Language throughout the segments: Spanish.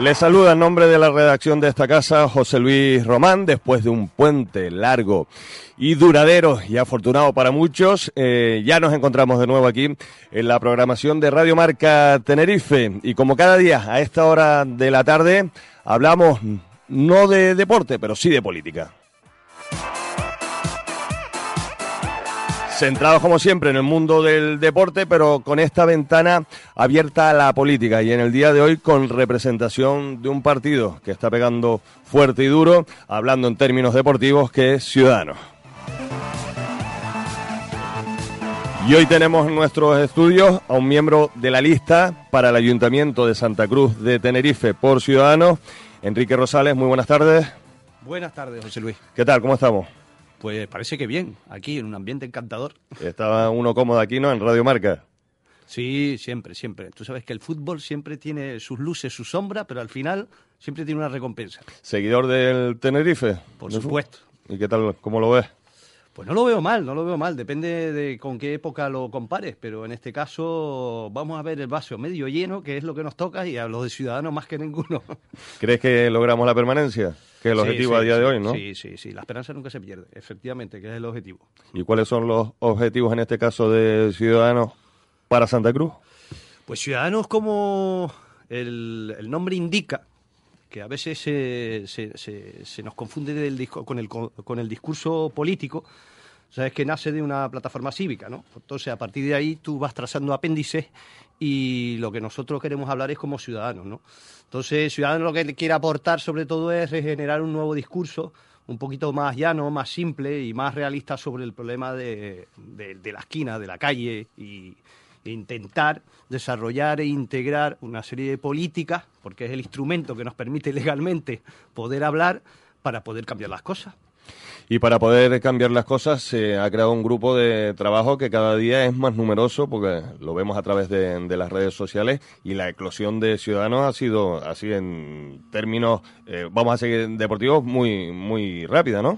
Le saluda en nombre de la redacción de esta casa José Luis Román, después de un puente largo y duradero y afortunado para muchos. Eh, ya nos encontramos de nuevo aquí en la programación de Radio Marca Tenerife y como cada día a esta hora de la tarde hablamos no de deporte, pero sí de política. Centrados como siempre en el mundo del deporte, pero con esta ventana abierta a la política y en el día de hoy con representación de un partido que está pegando fuerte y duro, hablando en términos deportivos, que es Ciudadanos. Y hoy tenemos en nuestros estudios a un miembro de la lista para el Ayuntamiento de Santa Cruz de Tenerife por Ciudadanos, Enrique Rosales. Muy buenas tardes. Buenas tardes, José Luis. ¿Qué tal? ¿Cómo estamos? Pues parece que bien, aquí en un ambiente encantador. Estaba uno cómodo aquí, ¿no? En Radio Marca. Sí, siempre, siempre. Tú sabes que el fútbol siempre tiene sus luces, sus sombras, pero al final siempre tiene una recompensa. ¿Seguidor del Tenerife? Por supuesto. ¿Y qué tal? ¿Cómo lo ves? Pues no lo veo mal, no lo veo mal, depende de con qué época lo compares, pero en este caso vamos a ver el vaso medio lleno, que es lo que nos toca, y a los de Ciudadanos más que ninguno. ¿Crees que logramos la permanencia? Que es el objetivo a día de hoy, ¿no? Sí, sí, sí, la esperanza nunca se pierde, efectivamente, que es el objetivo. ¿Y cuáles son los objetivos en este caso de Ciudadanos para Santa Cruz? Pues Ciudadanos, como el, nombre indica, que a veces se, se, nos confunde con, el, con el discurso político, sabes que nace de una plataforma cívica, ¿no? Entonces, a partir de ahí tú vas trazando apéndices y lo que nosotros queremos hablar es como ciudadanos, ¿no? Entonces, Ciudadanos lo que quiere aportar sobre todo es generar un nuevo discurso un poquito más llano, más simple y más realista sobre el problema de, la esquina, de la calle y intentar desarrollar e integrar una serie de políticas, porque es el instrumento que nos permite legalmente poder hablar para poder cambiar las cosas. Y para poder cambiar las cosas se ha creado un grupo de trabajo que cada día es más numeroso porque lo vemos a través de, las redes sociales y la eclosión de ciudadanos ha sido así en términos, eh, vamos a seguir deportivos, muy, muy rápida, ¿no?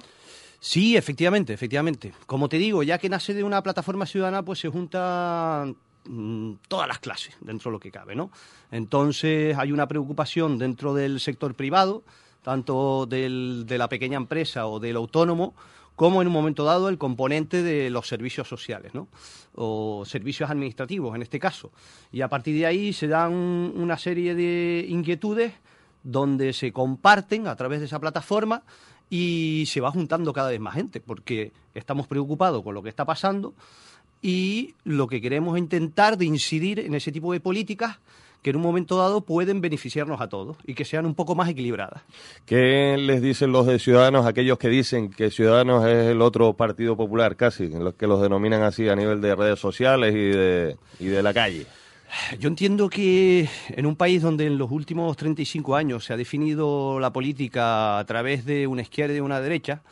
Sí, efectivamente, efectivamente. Como te digo, ya que nace de una plataforma ciudadana, pues se juntan mm, todas las clases dentro de lo que cabe, ¿no? Entonces hay una preocupación dentro del sector privado, tanto del, de la pequeña empresa o del autónomo, como en un momento dado el componente de los servicios sociales, ¿no? o servicios administrativos en este caso. Y a partir de ahí se dan una serie de inquietudes donde se comparten a través de esa plataforma y se va juntando cada vez más gente, porque estamos preocupados con lo que está pasando y lo que queremos es intentar de incidir en ese tipo de políticas que en un momento dado pueden beneficiarnos a todos y que sean un poco más equilibradas. ¿Qué les dicen los de Ciudadanos, aquellos que dicen que Ciudadanos es el otro partido popular casi, los que los denominan así a nivel de redes sociales y de, y de la calle? Yo entiendo que en un país donde en los últimos 35 años se ha definido la política a través de una izquierda y una derecha,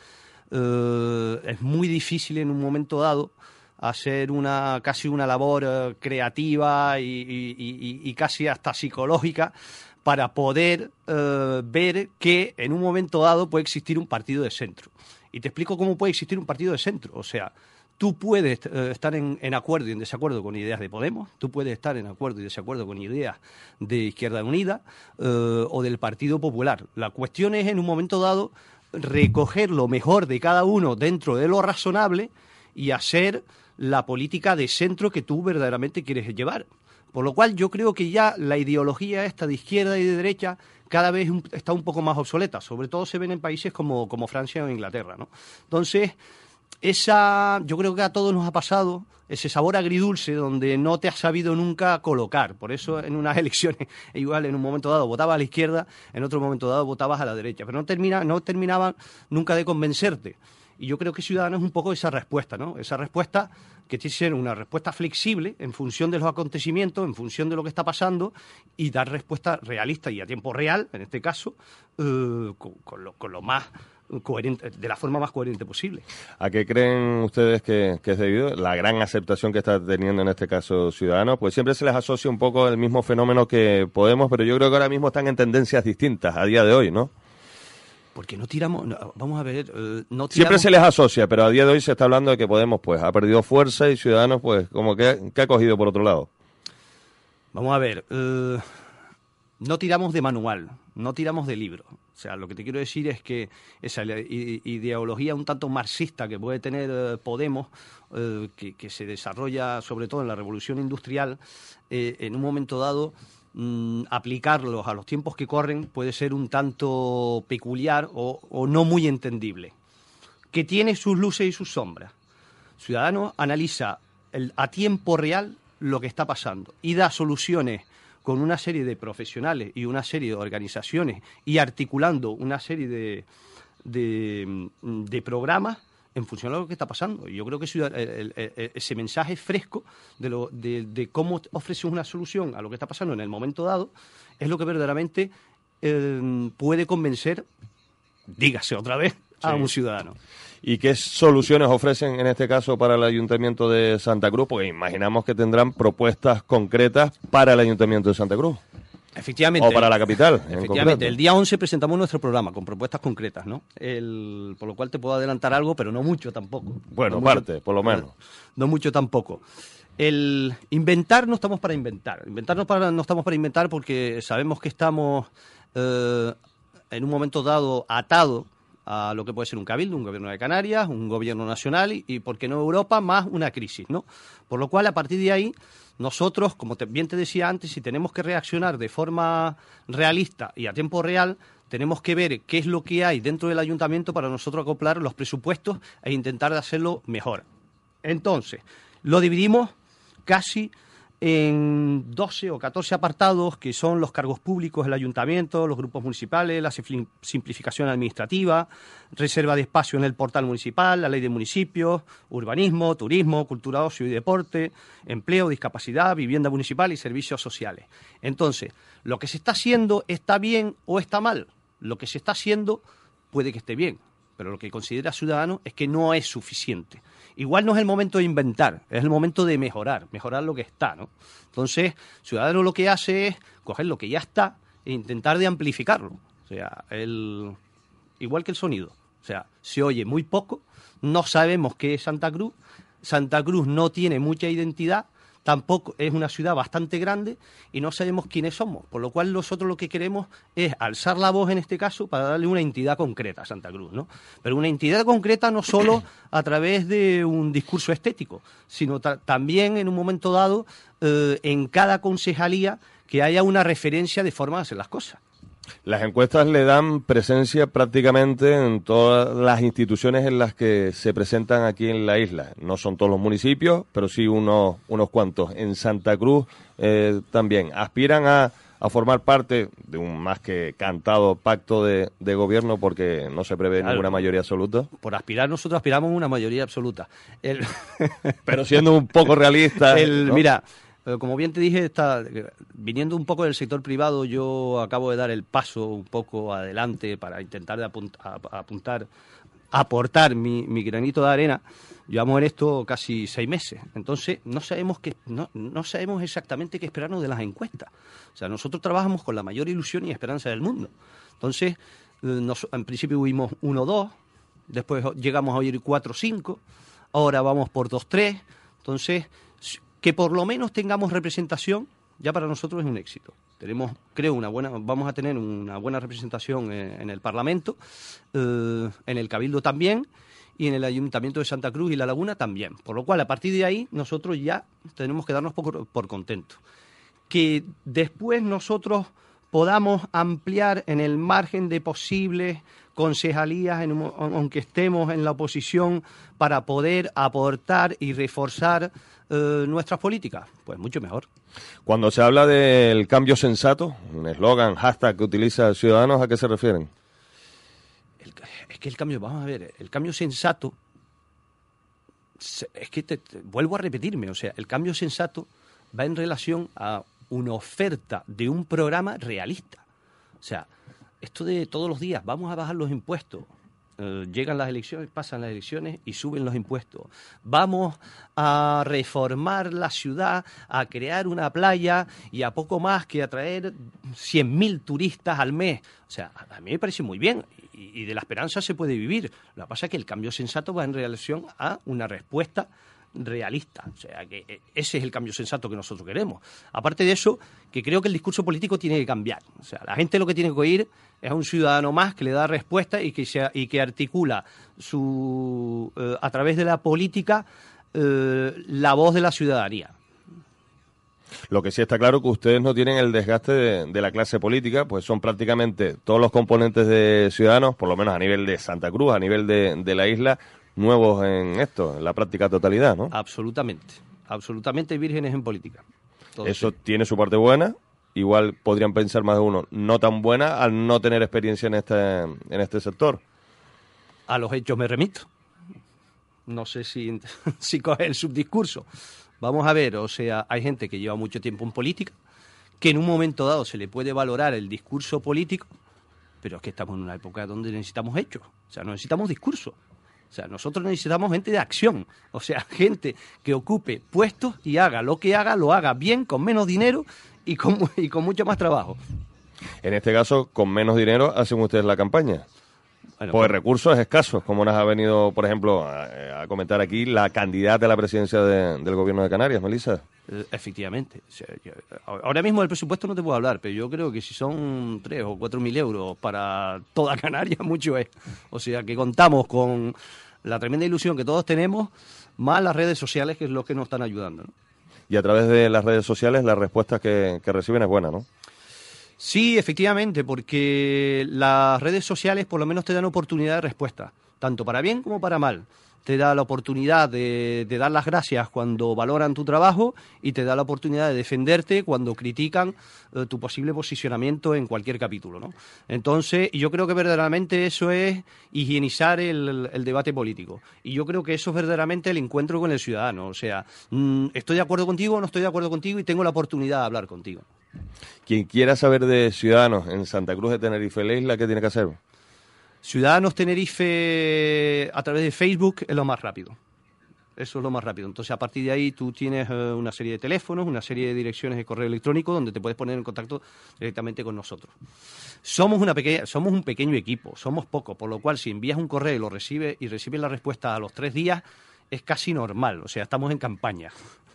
eh, es muy difícil en un momento dado hacer una casi una labor eh, creativa y, casi hasta psicológica para poder eh, ver que en un momento dado puede existir un partido de centro. Y te explico cómo puede existir un partido de centro. O sea, tú puedes eh, estar en, acuerdo y en desacuerdo con ideas de Podemos, tú puedes estar en acuerdo y desacuerdo con ideas de Izquierda Unida o del Partido Popular. La cuestión es, en un momento dado, recoger lo mejor de cada uno dentro de lo razonable y hacer la política de centro que tú verdaderamente quieres llevar. Por lo cual yo creo que ya la ideología esta de izquierda y de derecha cada vez está un poco más obsoleta. Sobre todo se ven en países como, como Francia o Inglaterra. ¿no? Entonces, esa, yo creo que a todos nos ha pasado ese sabor agridulce donde no te has sabido nunca colocar. Por eso en unas elecciones, igual en un momento dado votabas a la izquierda, en otro momento dado votabas a la derecha. Pero no, termina, no terminaban nunca de convencerte. Y yo creo que Ciudadanos es un poco esa respuesta, ¿no? Esa respuesta que tiene que ser una respuesta flexible en función de los acontecimientos, en función de lo que está pasando y dar respuesta realista y a tiempo real, en este caso, eh, con, lo, más coherente, de la forma más coherente posible. ¿A qué creen ustedes que, es debido la gran aceptación que está teniendo en este caso Ciudadanos? Pues siempre se les asocia un poco el mismo fenómeno que Podemos, pero yo creo que ahora mismo están en tendencias distintas a día de hoy, ¿no? Porque no tiramos, vamos a ver, eh, no Siempre se les asocia, pero a día de hoy se está hablando de que Podemos pues ha perdido fuerza y Ciudadanos pues como que, ha cogido por otro lado. Vamos a ver, eh, no tiramos de manual, no tiramos de libro. O sea, lo que te quiero decir es que esa ideología un tanto marxista que puede tener eh, Podemos, eh, que, se desarrolla sobre todo en la revolución industrial, en un momento dado, mm, aplicarlos a los tiempos que corren puede ser un tanto peculiar o, no muy entendible. Que tiene sus luces y sus sombras. Ciudadano analiza a tiempo real lo que está pasando y da soluciones con una serie de profesionales y una serie de organizaciones y articulando una serie de, de, programas en función de lo que está pasando. Y yo creo que ese mensaje fresco de, lo, de, cómo ofrece una solución a lo que está pasando en el momento dado es lo que verdaderamente eh, puede convencer, dígase otra vez, a un ciudadano. ¿Y qué soluciones ofrecen en este caso para el Ayuntamiento de Santa Cruz? Porque imaginamos que tendrán propuestas concretas para el Ayuntamiento de Santa Cruz. Efectivamente. O para la capital. Efectivamente. El día 11 presentamos nuestro programa con propuestas concretas, ¿no? por lo cual te puedo adelantar algo, pero no mucho tampoco. Bueno, parte, por lo menos. No, mucho tampoco. El inventar no estamos para inventar. Inventar no, para, no estamos para inventar porque sabemos que estamos eh, en un momento dado atados a lo que puede ser un cabildo, un gobierno de Canarias, un gobierno nacional y, ¿por qué no Europa? Más una crisis, ¿no? Por lo cual, a partir de ahí, nosotros, como bien te decía antes, si tenemos que reaccionar de forma realista y a tiempo real, tenemos que ver qué es lo que hay dentro del ayuntamiento para nosotros acoplar los presupuestos e intentar hacerlo mejor. Entonces, lo dividimos casi en 12 o 14 apartados que son los cargos públicos del ayuntamiento, los grupos municipales, la simplificación administrativa, reserva de espacio en el portal municipal, la ley de municipios, urbanismo, turismo, cultura, ocio y deporte, empleo, discapacidad, vivienda municipal y servicios sociales. Entonces, lo que se está haciendo está bien o está mal. Lo que se está haciendo puede que esté bien, pero lo que considera ciudadano es que no es suficiente. Igual no es el momento de inventar, es el momento de mejorar, mejorar lo que está, ¿no? Entonces, Ciudadano lo que hace es coger lo que ya está e intentar de amplificarlo. O sea, el, igual que el sonido. O sea, se oye muy poco, no sabemos qué es Santa Cruz, Santa Cruz no tiene mucha identidad, tampoco es una ciudad bastante grande y no sabemos quiénes somos, por lo cual nosotros lo que queremos es alzar la voz en este caso para darle una entidad concreta a Santa Cruz, ¿no? Pero una entidad concreta no solo a través de un discurso estético, sino también en un momento dado eh, en cada concejalía que haya una referencia de forma de hacer las cosas. Las encuestas le dan presencia prácticamente en todas las instituciones en las que se presentan aquí en la isla. No son todos los municipios, pero sí unos, unos cuantos. En Santa Cruz eh, también. Aspiran a, formar parte de un más que cantado pacto de, gobierno porque no se prevé ninguna mayoría absoluta. Por aspirar, nosotros aspiramos a una mayoría absoluta. pero siendo un poco realista. Mira como bien te dije, está, viniendo un poco del sector privado, yo acabo de dar el paso un poco adelante para intentar de apuntar, aportar mi, granito de arena. Llevamos en esto casi seis meses. Entonces, no sabemos, qué, no, no sabemos exactamente qué esperarnos de las encuestas. O sea, nosotros trabajamos con la mayor ilusión y esperanza del mundo. Entonces, eh, en principio huimos uno dos, después llegamos a oír cuatro cinco, ahora vamos por dos tres. Entonces, que por lo menos tengamos representación ya para nosotros es un éxito. Tenemos, creo, una buena, vamos a tener una buena representación en, el Parlamento, eh, en el Cabildo también y en el Ayuntamiento de Santa Cruz y La Laguna también. Por lo cual, a partir de ahí, nosotros ya tenemos que darnos por, por contentos. Que después nosotros podamos ampliar en el margen de posibles concejalías, aunque estemos en la oposición, para poder aportar y reforzar eh, nuestras políticas? Pues mucho mejor. Cuando se habla del cambio sensato, un eslogan, hashtag que utiliza Ciudadanos, ¿a qué se refieren? es que el cambio, vamos a ver, el cambio sensato, es que te, vuelvo a repetirme, o sea, el cambio sensato va en relación a una oferta de un programa realista. O sea, esto de todos los días, vamos a bajar los impuestos, eh, llegan las elecciones, pasan las elecciones y suben los impuestos. Vamos a reformar la ciudad, a crear una playa y a poco más que atraer 100.000 turistas al mes. O sea, a mí me parece muy bien y, de la esperanza se puede vivir. Lo que pasa es que el cambio sensato va en relación a una respuesta realista. O sea, que eh, ese es el cambio sensato que nosotros queremos. Aparte de eso, que creo que el discurso político tiene que cambiar. O sea, la gente lo que tiene que oír es a un ciudadano más que le da respuesta y que, y que articula su, eh, a través de la política eh, la voz de la ciudadanía. Lo que sí está claro que ustedes no tienen el desgaste de, la clase política, pues son prácticamente todos los componentes de Ciudadanos, por lo menos a nivel de Santa Cruz, a nivel de, la isla, nuevos en esto, en la práctica totalidad, ¿no? Absolutamente, absolutamente vírgenes en política. Eso tiene su parte buena, igual podrían pensar más de uno, no tan buena al no tener experiencia en este, en este sector. A los hechos me remito. No sé si, si coge el subdiscurso. Vamos a ver, o sea, hay gente que lleva mucho tiempo en política, que en un momento dado se le puede valorar el discurso político, pero es que estamos en una época donde necesitamos hechos, o sea, no necesitamos discurso. O sea, nosotros necesitamos gente de acción, o sea, gente que ocupe puestos y haga lo que haga, lo haga bien, con menos dinero y con, y con mucho más trabajo. En este caso, con menos dinero hacen ustedes la campaña. Bueno, pues recursos escasos, como nos ha venido, por ejemplo, a, comentar aquí la candidata a la presidencia del gobierno de Canarias, Melissa. Eh, efectivamente. ahora mismo del presupuesto no te puedo hablar, pero yo creo que si son tres o cuatro mil euros para toda Canarias, mucho es. O sea, que contamos con la tremenda ilusión que todos tenemos, más las redes sociales, que es lo que nos están ayudando. Y a través de las redes sociales, la respuesta que, que reciben es buena, ¿no? Sí, efectivamente, porque las redes sociales por lo menos te dan oportunidad de respuesta, tanto para bien como para mal. Te da la oportunidad de, dar las gracias cuando valoran tu trabajo y te da la oportunidad de defenderte cuando critican eh, tu posible posicionamiento en cualquier capítulo. ¿no? Entonces, yo creo que verdaderamente eso es higienizar el, debate político. Y yo creo que eso es verdaderamente el encuentro con el ciudadano. O sea, mm, estoy de acuerdo contigo no estoy de acuerdo contigo y tengo la oportunidad de hablar contigo. Quien quiera saber de Ciudadanos en Santa Cruz de Tenerife, la ¿qué tiene que hacer? Ciudadanos Tenerife a través de Facebook es lo más rápido. Eso es lo más rápido. Entonces, a partir de ahí, tú tienes eh, una serie de teléfonos, una serie de direcciones de correo electrónico donde te puedes poner en contacto directamente con nosotros. Somos, una pequeña, somos un pequeño equipo, somos pocos, por lo cual, si envías un correo y lo recibes y recibes la respuesta a los tres días, es casi normal. O sea, estamos en campaña.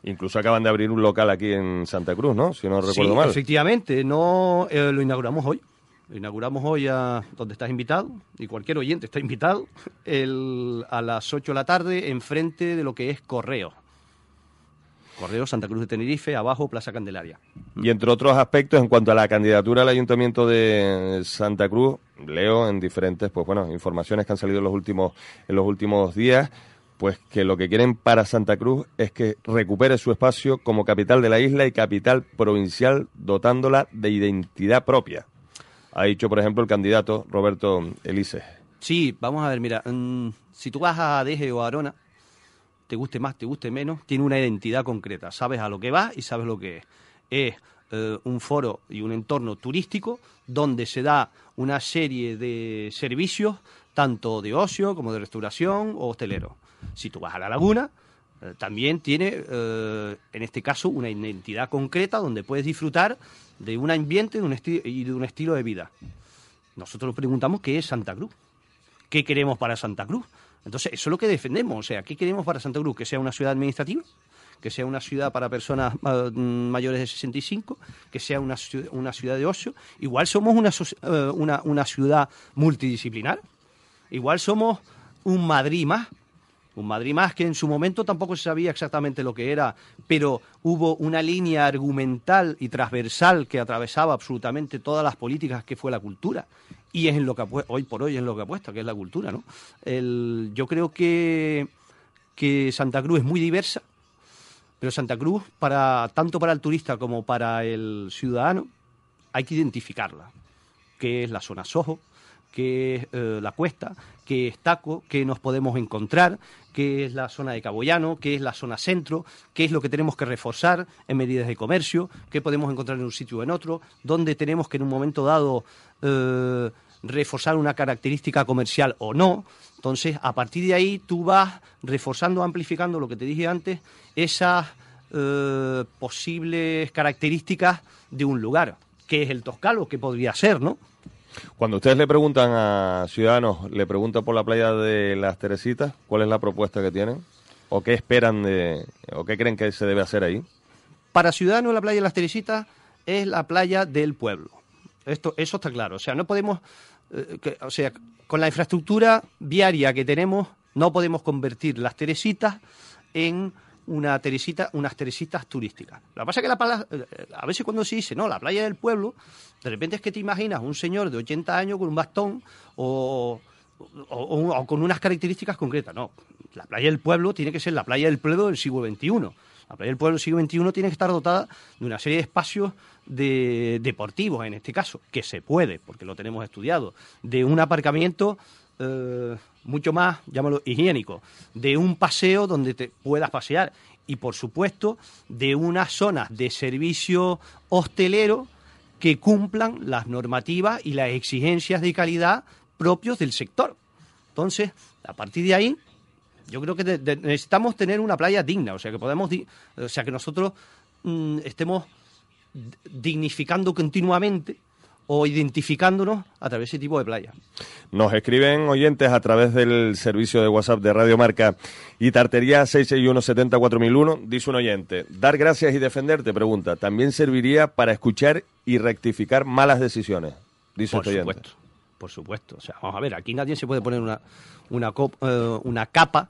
Incluso acaban de abrir un local aquí en Santa Cruz, ¿no? Si no recuerdo mal. Efectivamente, no eh, lo inauguramos hoy. Inauguramos hoy a donde estás invitado, y cualquier oyente está invitado, a las 8 de la tarde, enfrente de lo que es Correo. Correo Santa Cruz de Tenerife, abajo Plaza Candelaria. Y entre otros aspectos, en cuanto a la candidatura al Ayuntamiento de Santa Cruz, leo en diferentes, pues bueno, informaciones que han salido en los últimos, en los últimos días pues que lo que quieren para Santa Cruz es que recupere su espacio como capital de la isla y capital provincial, dotándola de identidad propia. Ha dicho, por ejemplo, el candidato Roberto Elise. Sí, vamos a ver, mira, mm, si tú vas a Deje o a Arona, te guste más, te guste menos, tiene una identidad concreta. Sabes a lo que va y sabes lo que es. Es eh, un foro y un entorno turístico donde se da una serie de servicios, tanto de ocio como de restauración o hostelero. Si tú vas a la laguna, eh, también tiene, eh, en este caso, una identidad concreta donde puedes disfrutar de un ambiente de un y de un estilo de vida. Nosotros nos preguntamos qué es Santa Cruz, qué queremos para Santa Cruz. Entonces, eso es lo que defendemos. O sea, ¿qué queremos para Santa Cruz? Que sea una ciudad administrativa, que sea una ciudad para personas mm, mayores de 65, que sea una, una ciudad de ocio. Igual somos una, eh, una, una ciudad multidisciplinar. Igual somos un Madrid más, un Madrid más que en su momento tampoco se sabía exactamente lo que era, pero hubo una línea argumental y transversal que atravesaba absolutamente todas las políticas que fue la cultura. Y es en lo que hoy por hoy es en lo que apuesta, que es la cultura, ¿no? yo creo que, que Santa Cruz es muy diversa, pero Santa Cruz, para, tanto para el turista como para el ciudadano, hay que identificarla. ¿Qué es la zona Soho? ¿Qué es eh, la cuesta? ¿Qué es Taco? ¿Qué nos podemos encontrar? qué es la zona de Caboyano, qué es la zona centro, qué es lo que tenemos que reforzar en medidas de comercio, qué podemos encontrar en un sitio o en otro, dónde tenemos que en un momento dado eh, reforzar una característica comercial o no. Entonces, a partir de ahí tú vas reforzando, amplificando lo que te dije antes, esas eh, posibles características de un lugar, que es el Toscalo, que podría ser, ¿no? Cuando ustedes le preguntan a ciudadanos, le preguntan por la playa de las Teresitas, ¿cuál es la propuesta que tienen? o qué esperan de, o qué creen que se debe hacer ahí? Para Ciudadanos la playa de las Teresitas es la playa del pueblo. Esto, eso está claro. O sea, no podemos, eh, o sea, con la infraestructura viaria que tenemos, no podemos convertir las Teresitas en una teresita, unas teresitas turísticas. Lo que pasa es que la, eh, a veces cuando se dice, no, la playa del pueblo, de repente es que te imaginas un señor de 80 años con un bastón o, con unas características concretas. No, la playa del pueblo tiene que ser la playa del pueblo del siglo XXI. La playa del pueblo del siglo XXI tiene que estar dotada de una serie de espacios de, deportivos, en este caso, que se puede, porque lo tenemos estudiado, de un aparcamiento eh, mucho más, llámalo, higiénico, de un paseo donde te puedas pasear y, por supuesto, de unas zonas de servicio hostelero que cumplan las normativas y las exigencias de calidad propios del sector. Entonces, a partir de ahí, yo creo que necesitamos tener una playa digna, o sea, que podemos, o sea, que nosotros mm, estemos dignificando continuamente o identificándonos a través de ese tipo de playa. Nos escriben oyentes a través del servicio de WhatsApp de Radio Marca y Tartería 661 Dice un oyente, dar gracias y defenderte, pregunta, ¿también serviría para escuchar y rectificar malas decisiones? Dice por este supuesto, por supuesto. O sea, vamos a ver, aquí nadie se puede poner una, una, eh, una capa,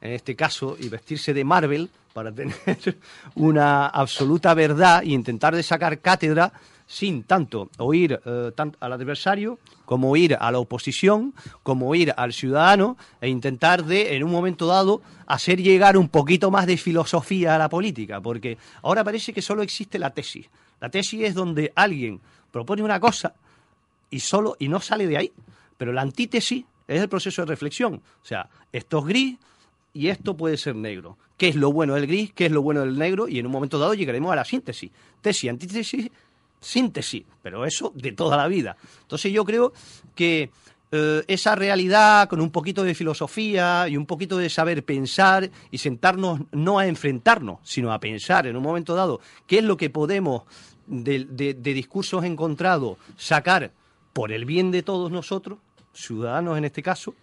en este caso, y vestirse de Marvel para tener una absoluta verdad e intentar de sacar cátedra sin tanto oír eh, al adversario como oír a la oposición, como oír al ciudadano e intentar de, en un momento dado, hacer llegar un poquito más de filosofía a la política, porque ahora parece que solo existe la tesis. La tesis es donde alguien propone una cosa y solo y no sale de ahí, pero la antítesis es el proceso de reflexión. O sea, esto es gris y esto puede ser negro. ¿Qué es lo bueno del gris? ¿Qué es lo bueno del negro? Y en un momento dado llegaremos a la síntesis. Tesis, antítesis síntesis, pero eso de toda la vida. Entonces yo creo que eh, esa realidad con un poquito de filosofía y un poquito de saber pensar y sentarnos no a enfrentarnos, sino a pensar en un momento dado qué es lo que podemos de, de discursos encontrados sacar por el bien de todos nosotros, ciudadanos en este caso,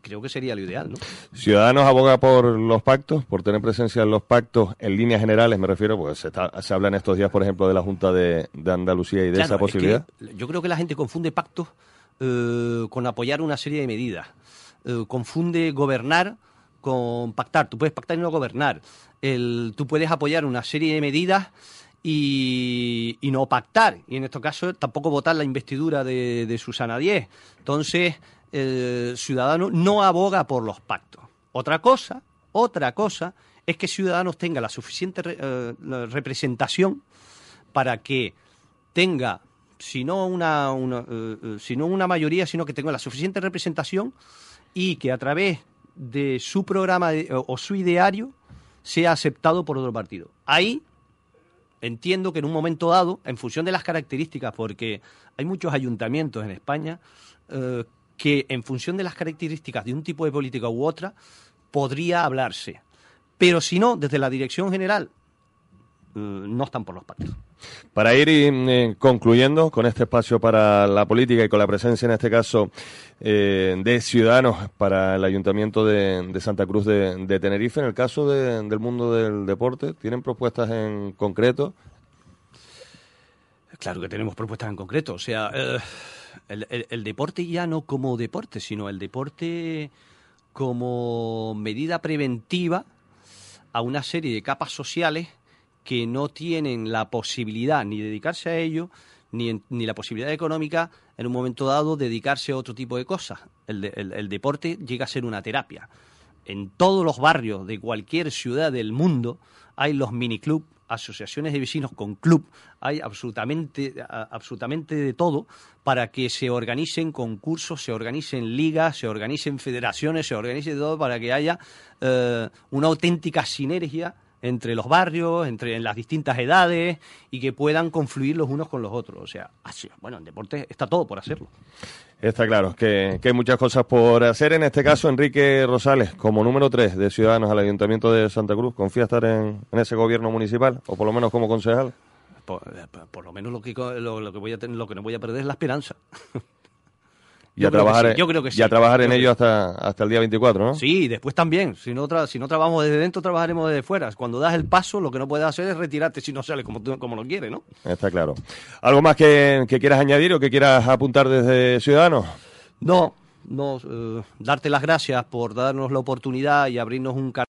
creo que sería lo ideal, ¿no? Ciudadanos aboga por los pactos, por tener presencia en los pactos, en líneas generales me refiero, pues se, se habla en estos días, por ejemplo, de la Junta de, Andalucía y de esa posibilidad. yo creo que la gente confunde pactos eh, con apoyar una serie de medidas. Eh, confunde gobernar con pactar. Tú puedes pactar y no gobernar. El, tú puedes apoyar una serie de medidas y, no pactar. Y en este caso tampoco votar la investidura de, de Susana Díez. Entonces, el ciudadano no aboga por los pactos. Otra cosa, otra cosa es que Ciudadanos tenga la suficiente eh, representación para que tenga, si no una, eh, eh, una mayoría, sino que tenga la suficiente representación y que a través de su programa o su ideario sea aceptado por otro partido. Ahí entiendo que en un momento dado, en función de las características, porque hay muchos ayuntamientos en España que en función de las características de un tipo de política u otra, podría hablarse. Pero si no, desde la dirección general, mm, no están por los pactos. Para ir eh, concluyendo con este espacio para la política y con la presencia, en este caso, eh, de ciudadanos para el Ayuntamiento de, Santa Cruz de, Tenerife, en el caso del mundo del deporte, ¿tienen propuestas en concreto? Claro que tenemos propuestas en concreto. O sea, eh, el, deporte ya no como deporte, sino el deporte como medida preventiva a una serie de capas sociales que no tienen la posibilidad ni dedicarse a ello, ni, ni la posibilidad económica en un momento dado dedicarse a otro tipo de cosas. El, el deporte llega a ser una terapia. En todos los barrios de cualquier ciudad del mundo hay los miniclubs asociaciones de vecinos con club, hay absolutamente, absolutamente de todo para que se organicen concursos, se organicen ligas, se organicen federaciones, se organice todo para que haya eh, una auténtica sinergia entre los barrios, entre las distintas edades y que puedan confluir los unos con los otros. O sea, así, bueno, en deporte está todo por hacerlo. Está claro que, hay muchas cosas por hacer. En este caso, Enrique Rosales, como número 3 de Ciudadanos al Ayuntamiento de Santa Cruz, ¿confía estar en, ese gobierno municipal o por lo menos como concejal? Por, lo menos lo que, lo, que voy a tener, lo que no voy a perder es la esperanza. Y a trabajar, yo creo que sí. Y a trabajar en ello hasta, hasta el día 24, ¿no? Sí, después también. Si no, si no trabajamos desde dentro, trabajaremos desde fuera. Cuando das el paso, lo que no puedes hacer es retirarte si no sale como, tú, como lo quieres, ¿no? Está claro. ¿Algo más que, quieras añadir o que quieras apuntar desde Ciudadanos? No, no. Eh, darte las gracias por darnos la oportunidad y abrirnos un canal